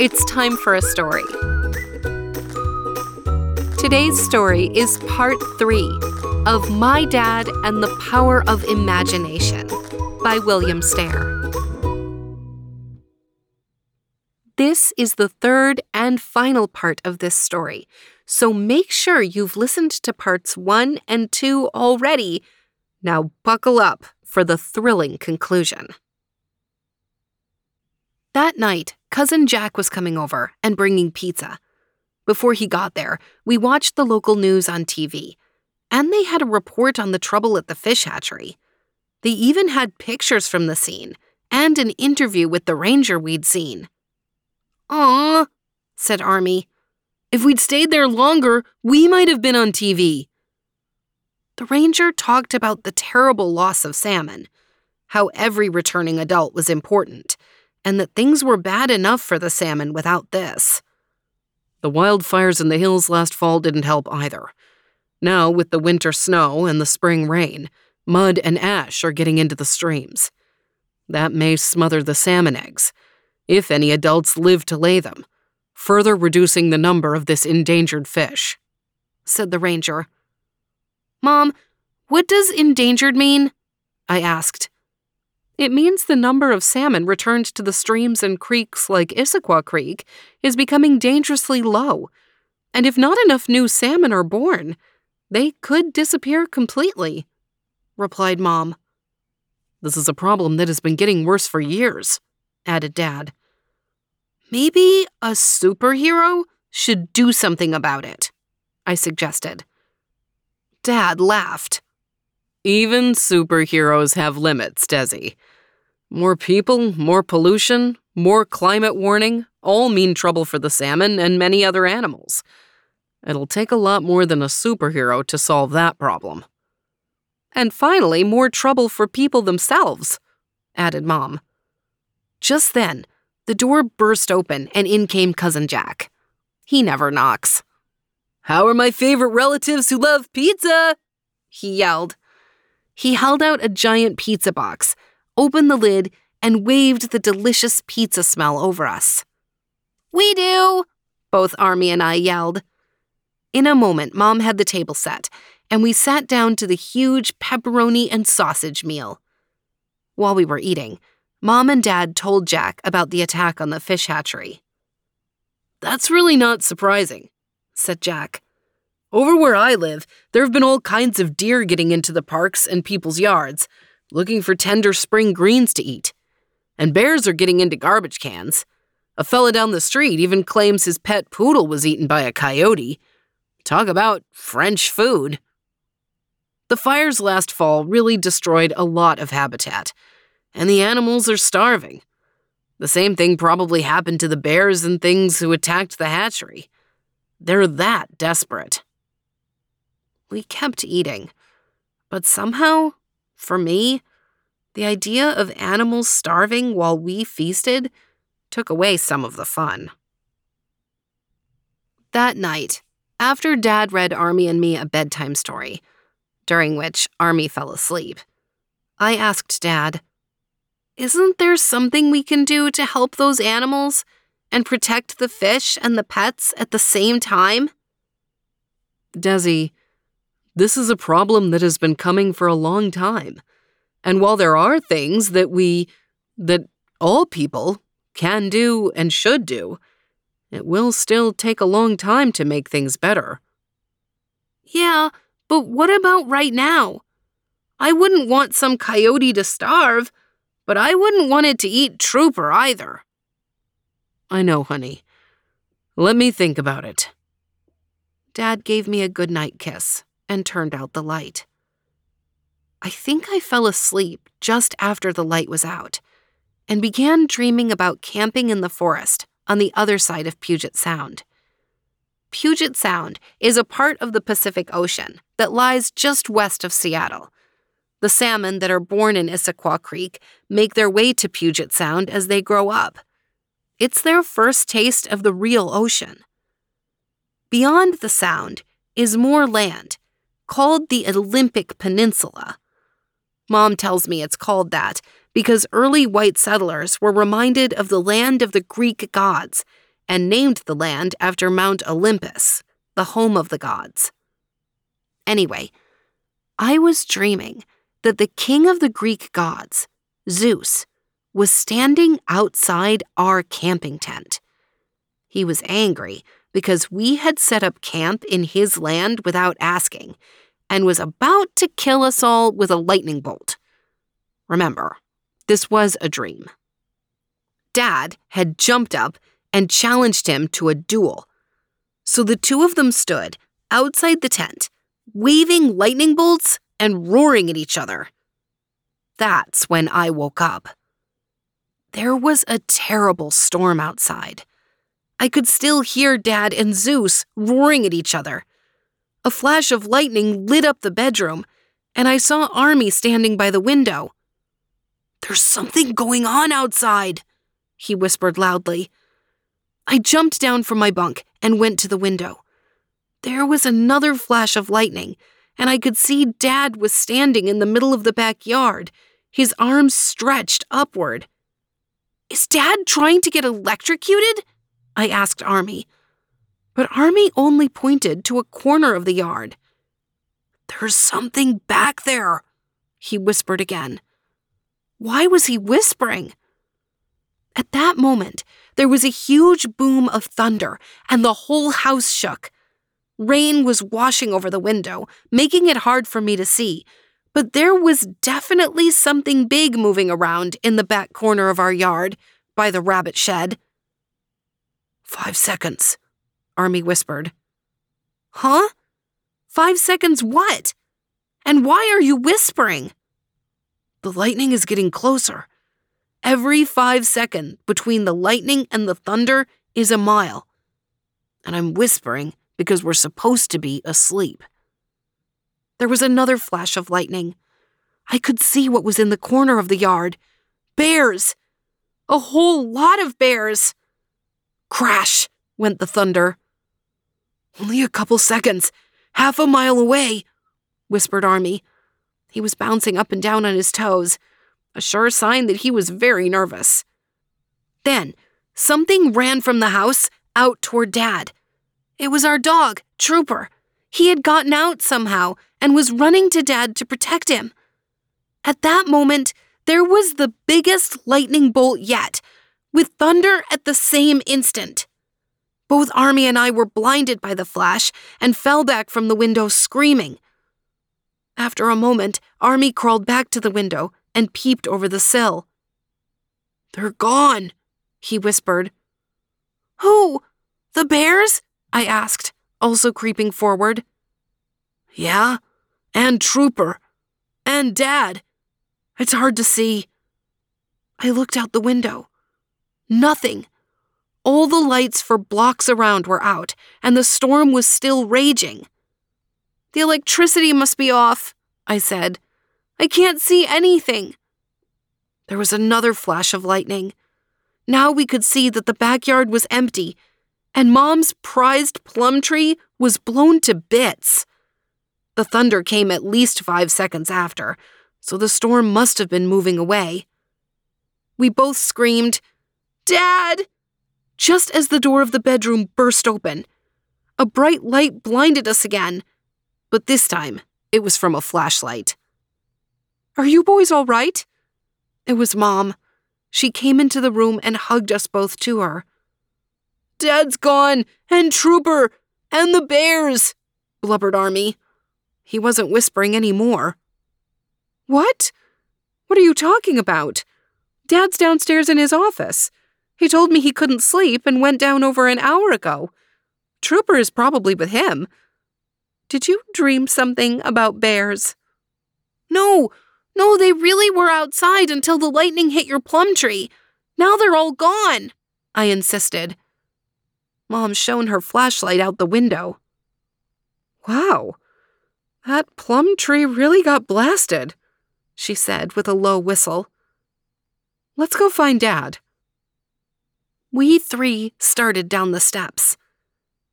It's time for a story. Today's story is part three of My Dad and the Power of Imagination by William Stair. This is the third and final part of this story, so make sure you've listened to parts one and two already. Now buckle up for the thrilling conclusion. That night, Cousin Jack was coming over and bringing pizza. Before he got there, we watched the local news on TV, and they had a report on the trouble at the fish hatchery. They even had pictures from the scene and an interview with the ranger we'd seen. Aw, said Army. If we'd stayed there longer, we might have been on TV. The ranger talked about the terrible loss of salmon, how every returning adult was important and that things were bad enough for the salmon without this. The wildfires in the hills last fall didn't help either. Now, with the winter snow and the spring rain, mud and ash are getting into the streams. That may smother the salmon eggs, if any adults live to lay them, further reducing the number of this endangered fish, said the ranger. Mom, what does endangered mean? I asked. It means the number of salmon returned to the streams and creeks like Issaquah Creek is becoming dangerously low. And if not enough new salmon are born, they could disappear completely, replied Mom. This is a problem that has been getting worse for years, added Dad. Maybe a superhero should do something about it, I suggested. Dad laughed. Even superheroes have limits, Desi. More people, more pollution, more climate warning all mean trouble for the salmon and many other animals. It'll take a lot more than a superhero to solve that problem. And finally, more trouble for people themselves, added Mom. Just then, the door burst open and in came Cousin Jack. He never knocks. How are my favorite relatives who love pizza? He yelled. He held out a giant pizza box, opened the lid, and waved the delicious pizza smell over us. We do, both Army and I yelled. In a moment, Mom had the table set, and we sat down to the huge pepperoni and sausage meal. While we were eating, Mom and Dad told Jack about the attack on the fish hatchery. That's really not surprising, said Jack. Over where I live, there have been all kinds of deer getting into the parks and people's yards, looking for tender spring greens to eat. And bears are getting into garbage cans. A fella down the street even claims his pet poodle was eaten by a coyote. Talk about French food. The fires last fall really destroyed a lot of habitat, and the animals are starving. The same thing probably happened to the bears and things who attacked the hatchery. They're that desperate. We kept eating. But somehow, for me, the idea of animals starving while we feasted took away some of the fun. That night, after Dad read Army and me a bedtime story, during which Army fell asleep, I asked Dad, Isn't there something we can do to help those animals and protect the fish and the pets at the same time? Desi, this is a problem that has been coming for a long time. And while there are things that we, that all people, can do and should do, it will still take a long time to make things better. Yeah, but what about right now? I wouldn't want some coyote to starve, but I wouldn't want it to eat Trooper either. I know, honey. Let me think about it. Dad gave me a goodnight kiss and turned out the light. I think I fell asleep just after the light was out and began dreaming about camping in the forest on the other side of Puget Sound. Puget Sound is a part of the Pacific Ocean that lies just west of Seattle. The salmon that are born in Issaquah Creek make their way to Puget Sound as they grow up. It's their first taste of the real ocean. Beyond the Sound is more land, called the Olympic Peninsula. Mom tells me it's called that because early white settlers were reminded of the land of the Greek gods and named the land after Mount Olympus, the home of the gods. Anyway, I was dreaming that the king of the Greek gods, Zeus, was standing outside our camping tent. He was angry because we had set up camp in his land without asking and was about to kill us all with a lightning bolt. Remember, this was a dream. Dad had jumped up and challenged him to a duel. So the two of them stood outside the tent, waving lightning bolts and roaring at each other. That's when I woke up. There was a terrible storm outside. I could still hear Dad and Zeus roaring at each other. A flash of lightning lit up the bedroom, and I saw Army standing by the window. There's something going on outside, he whispered loudly. I jumped down from my bunk and went to the window. There was another flash of lightning, and I could see Dad was standing in the middle of the backyard, his arms stretched upward. Is Dad trying to get electrocuted? I asked Army. But Army only pointed to a corner of the yard. There's something back there, he whispered again. Why was he whispering? At that moment, there was a huge boom of thunder, and the whole house shook. Rain was washing over the window, making it hard for me to see, but there was definitely something big moving around in the back corner of our yard, by the rabbit shed. Five seconds, Army whispered. Huh? Five seconds what? And why are you whispering? The lightning is getting closer. Every five seconds between the lightning and the thunder is a mile. And I'm whispering because we're supposed to be asleep. There was another flash of lightning. I could see what was in the corner of the yard bears! A whole lot of bears! Crash went the thunder. Only a couple seconds, half a mile away, whispered Army. He was bouncing up and down on his toes, a sure sign that he was very nervous. Then, something ran from the house out toward Dad. It was our dog, Trooper. He had gotten out somehow and was running to Dad to protect him. At that moment, there was the biggest lightning bolt yet, with thunder at the same instant. Both Army and I were blinded by the flash and fell back from the window screaming. After a moment, Army crawled back to the window and peeped over the sill. They're gone, he whispered. Who? The bears? I asked, also creeping forward. Yeah, and Trooper. And Dad. It's hard to see. I looked out the window. Nothing. All the lights for blocks around were out, and the storm was still raging. The electricity must be off, I said. I can't see anything. There was another flash of lightning. Now we could see that the backyard was empty, and Mom's prized plum tree was blown to bits. The thunder came at least five seconds after, so the storm must have been moving away. We both screamed, Dad! Just as the door of the bedroom burst open. A bright light blinded us again but this time it was from a flashlight. Are you boys all right? It was Mom. She came into the room and hugged us both to her. Dad's gone, and Trooper, and the bears, blubbered Army. He wasn't whispering any more. What? What are you talking about? Dad's downstairs in his office. He told me he couldn't sleep and went down over an hour ago. Trooper is probably with him. Did you dream something about bears? No, no, they really were outside until the lightning hit your plum tree. Now they're all gone, I insisted. Mom shone her flashlight out the window. Wow, that plum tree really got blasted, she said with a low whistle. Let's go find Dad. We three started down the steps.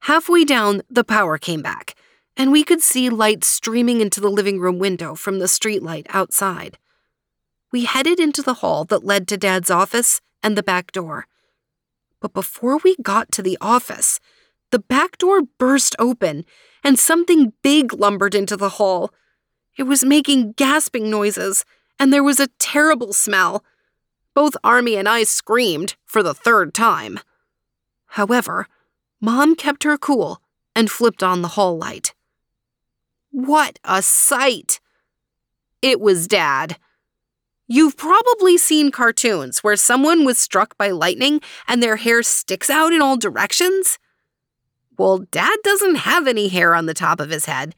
Halfway down, the power came back, and we could see light streaming into the living room window from the streetlight outside. We headed into the hall that led to Dad's office and the back door. But before we got to the office, the back door burst open and something big lumbered into the hall. It was making gasping noises, and there was a terrible smell. Both Army and I screamed for the third time. However, Mom kept her cool and flipped on the hall light. What a sight! It was Dad. You've probably seen cartoons where someone was struck by lightning and their hair sticks out in all directions. Well, Dad doesn't have any hair on the top of his head,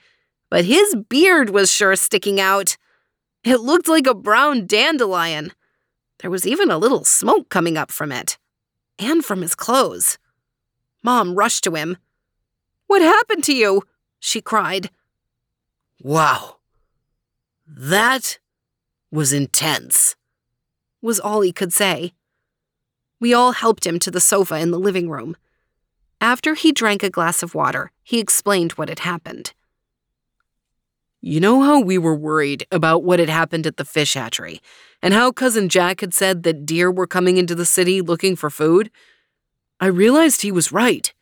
but his beard was sure sticking out. It looked like a brown dandelion. There was even a little smoke coming up from it, and from his clothes. Mom rushed to him. What happened to you? she cried. Wow. That was intense, was all he could say. We all helped him to the sofa in the living room. After he drank a glass of water, he explained what had happened. You know how we were worried about what had happened at the fish hatchery, and how Cousin Jack had said that deer were coming into the city looking for food? I realized he was right.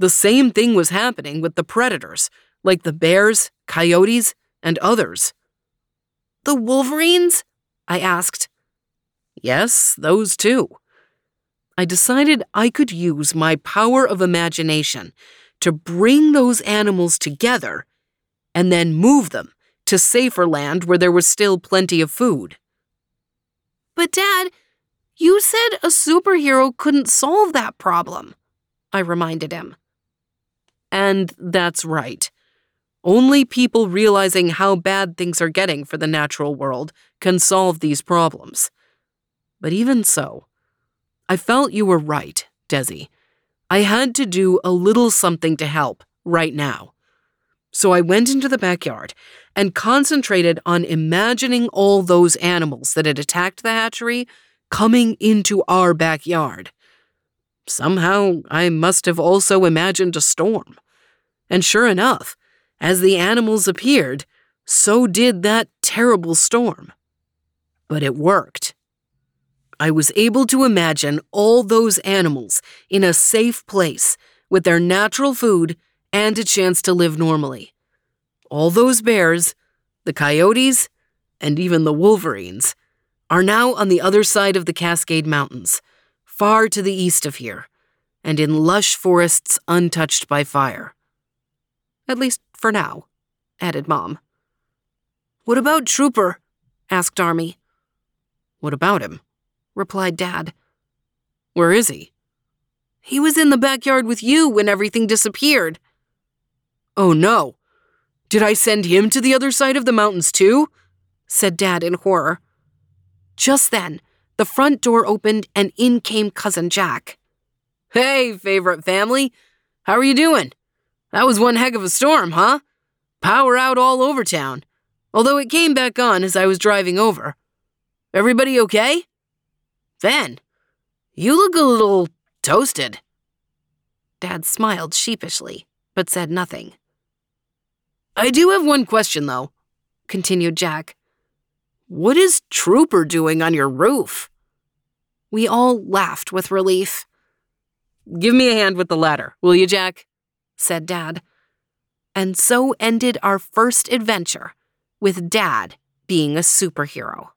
The same thing was happening with the predators, like the bears, coyotes, and others. The wolverines? I asked. Yes, those too. I decided I could use my power of imagination to bring those animals together and then move them to safer land where there was still plenty of food. But, Dad, you said a superhero couldn't solve that problem, I reminded him. And that's right. Only people realizing how bad things are getting for the natural world can solve these problems. But even so, I felt you were right, Desi. I had to do a little something to help right now. So I went into the backyard and concentrated on imagining all those animals that had attacked the hatchery coming into our backyard. Somehow, I must have also imagined a storm. And sure enough, as the animals appeared, so did that terrible storm. But it worked. I was able to imagine all those animals in a safe place with their natural food and a chance to live normally. All those bears, the coyotes, and even the wolverines are now on the other side of the Cascade Mountains, far to the east of here, and in lush forests untouched by fire. At least for now, added Mom. What about Trooper? asked Army. What about him? replied Dad. Where is he? He was in the backyard with you when everything disappeared. Oh no. Did I send him to the other side of the mountains too? said Dad in horror. Just then, the front door opened and in came Cousin Jack. Hey, favorite family. How are you doing? That was one heck of a storm, huh? Power out all over town. Although it came back on as I was driving over. Everybody okay? Ben, you look a little toasted. Dad smiled sheepishly, but said nothing. I do have one question, though, continued Jack. What is Trooper doing on your roof? We all laughed with relief. Give me a hand with the ladder, will you, Jack? said Dad. And so ended our first adventure, with Dad being a superhero.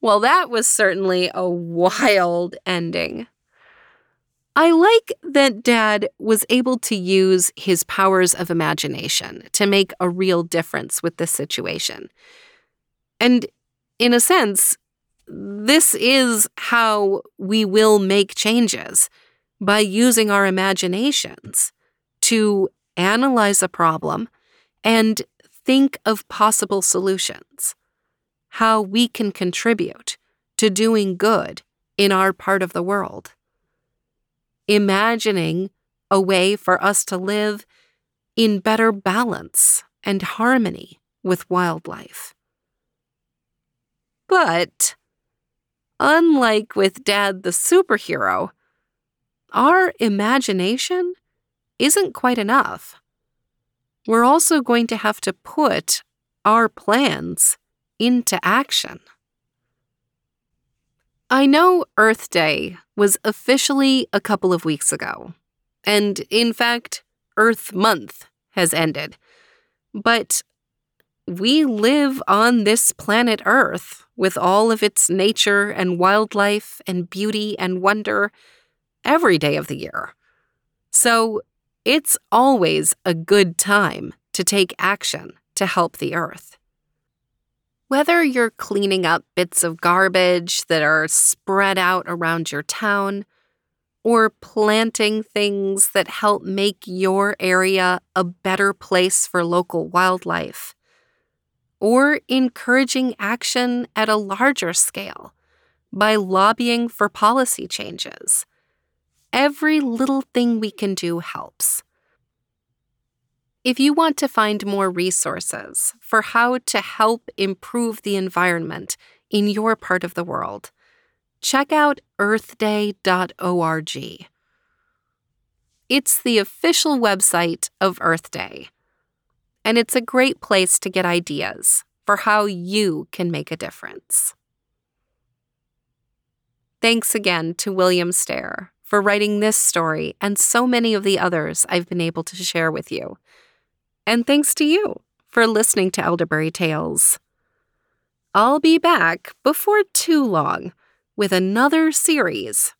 Well, that was certainly a wild ending. I like that Dad was able to use his powers of imagination to make a real difference with this situation. And in a sense, this is how we will make changes by using our imaginations to analyze a problem and think of possible solutions. how we can contribute to doing good in our part of the world. Imagining a way for us to live in better balance and harmony with wildlife. But, unlike with Dad the superhero, our imagination isn't quite enough. We're also going to have to put our plans into action. I know Earth Day was officially a couple of weeks ago, and in fact, Earth Month has ended. But we live on this planet Earth with all of its nature and wildlife and beauty and wonder every day of the year. So it's always a good time to take action to help the Earth. Whether you're cleaning up bits of garbage that are spread out around your town, or planting things that help make your area a better place for local wildlife, or encouraging action at a larger scale by lobbying for policy changes. Every little thing we can do helps. If you want to find more resources for how to help improve the environment in your part of the world, check out earthday.org. It's the official website of Earth Day, and it's a great place to get ideas for how you can make a difference. Thanks again to William Stair for writing this story and so many of the others I've been able to share with you. And thanks to you for listening to Elderberry Tales. I'll be back before too long with another series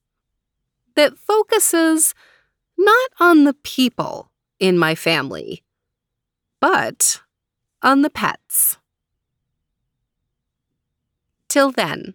that focuses not on the people in my family, but on the pets. Till then,